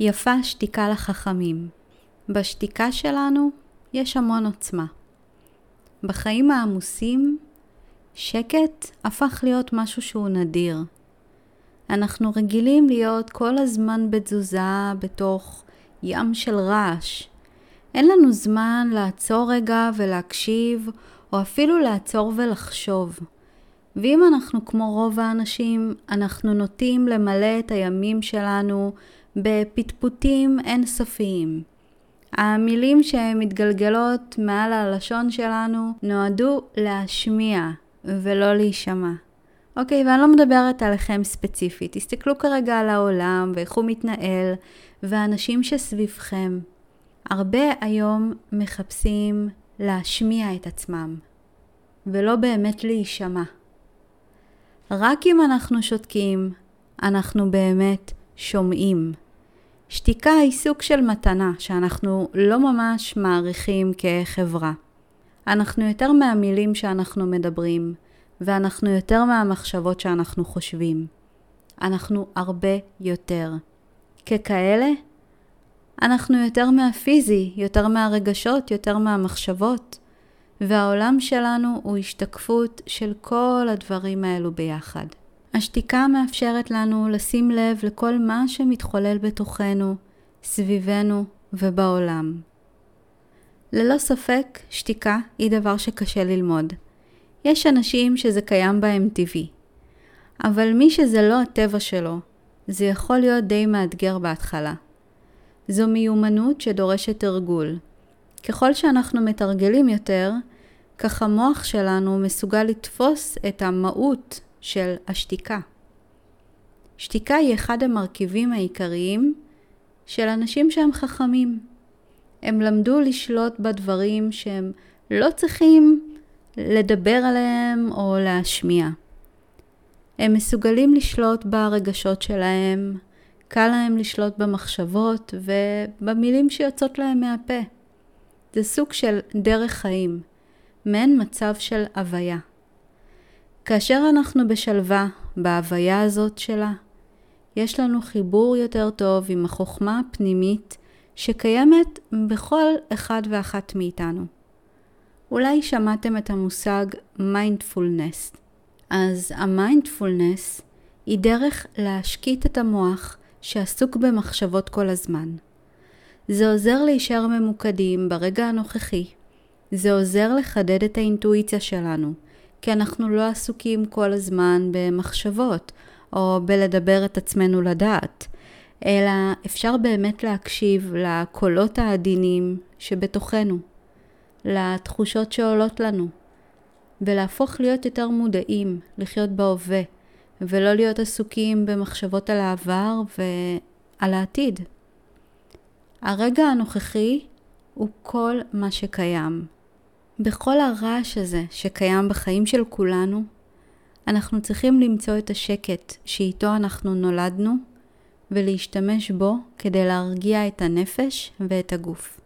יפה שתיקה לחכמים. בשתיקה שלנו יש המון עוצמה. בחיים העמוסים, שקט הפך להיות משהו שהוא נדיר. אנחנו רגילים להיות כל הזמן בתזוזה בתוך ים של רעש. אין לנו זמן לעצור רגע ולהקשיב, או אפילו לעצור ולחשוב. ואם אנחנו כמו רוב האנשים, אנחנו נוטים למלא את הימים שלנו בפטפוטים אינסופיים. המילים שמתגלגלות מעל הלשון שלנו נועדו להשמיע ולא להישמע. אוקיי, ואני לא מדברת עליכם ספציפית. תסתכלו כרגע על העולם ואיך הוא מתנהל והאנשים שסביבכם. הרבה היום מחפשים להשמיע את עצמם, ולא באמת להישמע. רק אם אנחנו שותקים, אנחנו באמת שומעים. שתיקה היא סוג של מתנה שאנחנו לא ממש מעריכים כחברה. אנחנו יותר מהמילים שאנחנו מדברים, ואנחנו יותר מהמחשבות שאנחנו חושבים. אנחנו הרבה יותר. ככאלה, אנחנו יותר מהפיזי, יותר מהרגשות, יותר מהמחשבות, והעולם שלנו הוא השתקפות של כל הדברים האלו ביחד. השתיקה מאפשרת לנו לשים לב לכל מה שמתחולל בתוכנו, סביבנו ובעולם. ללא ספק, שתיקה היא דבר שקשה ללמוד. יש אנשים שזה קיים בהם טבעי, אבל מי שזה לא הטבע שלו, זה יכול להיות די מאתגר בהתחלה. זו מיומנות שדורשת תרגול. ככל שאנחנו מתרגלים יותר, כך המוח שלנו מסוגל לתפוס את המהות של השתיקה. שתיקה היא אחד המרכיבים העיקריים של אנשים שהם חכמים. הם למדו לשלוט בדברים שהם לא צריכים לדבר עליהם או להשמיע. הם מסוגלים לשלוט ברגשות שלהם, קל להם לשלוט במחשבות ובמילים שיוצאות להם מהפה. זה סוג של דרך חיים, מעין מצב של הוויה. כאשר אנחנו בשלווה בהוויה הזאת שלה, יש לנו חיבור יותר טוב עם החוכמה הפנימית שקיימת בכל אחד ואחת מאיתנו. אולי שמעתם את המושג מיינדפולנס. אז המיינדפולנס היא דרך להשקיט את המוח שעסוק במחשבות כל הזמן. זה עוזר להישאר ממוקדים ברגע הנוכחי. זה עוזר לחדד את האינטואיציה שלנו, כי אנחנו לא עסוקים כל הזמן במחשבות או בלדבר את עצמנו לדעת, אלא אפשר באמת להקשיב לקולות העדינים שבתוכנו, לתחושות שעולות לנו, ולהפוך להיות יותר מודעים, לחיות בהווה, ולא להיות עסוקים במחשבות על העבר ועל העתיד. הרגע הנוכחי הוא כל מה שקיים. בכל הרעש הזה שקיים בחיים של כולנו, אנחנו צריכים למצוא את השקט שאיתו אנחנו נולדנו ולהשתמש בו כדי להרגיע את הנפש ואת הגוף.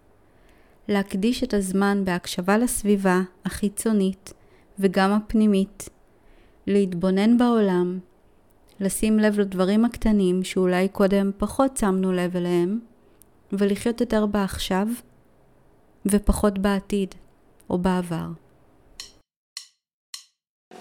להקדיש את הזמן בהקשבה לסביבה החיצונית וגם הפנימית, להתבונן בעולם, לשים לב לדברים הקטנים שאולי קודם פחות שמנו לב אליהם, ולחיות יותר בעכשיו ופחות בעתיד או בעבר.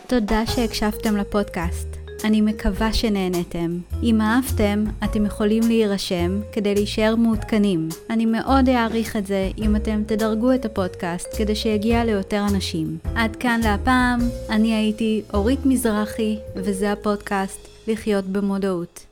תודה שהקשבתם לפודקאסט. אני מקווה שנהנתם. אם אהבתם, אתם יכולים להירשם כדי להישאר מעודכנים. אני מאוד אעריך את זה אם אתם תדרגו את הפודקאסט כדי שיגיע ליותר אנשים. עד כאן להפעם, אני הייתי אורית מזרחי, וזה הפודקאסט לחיות במודעות.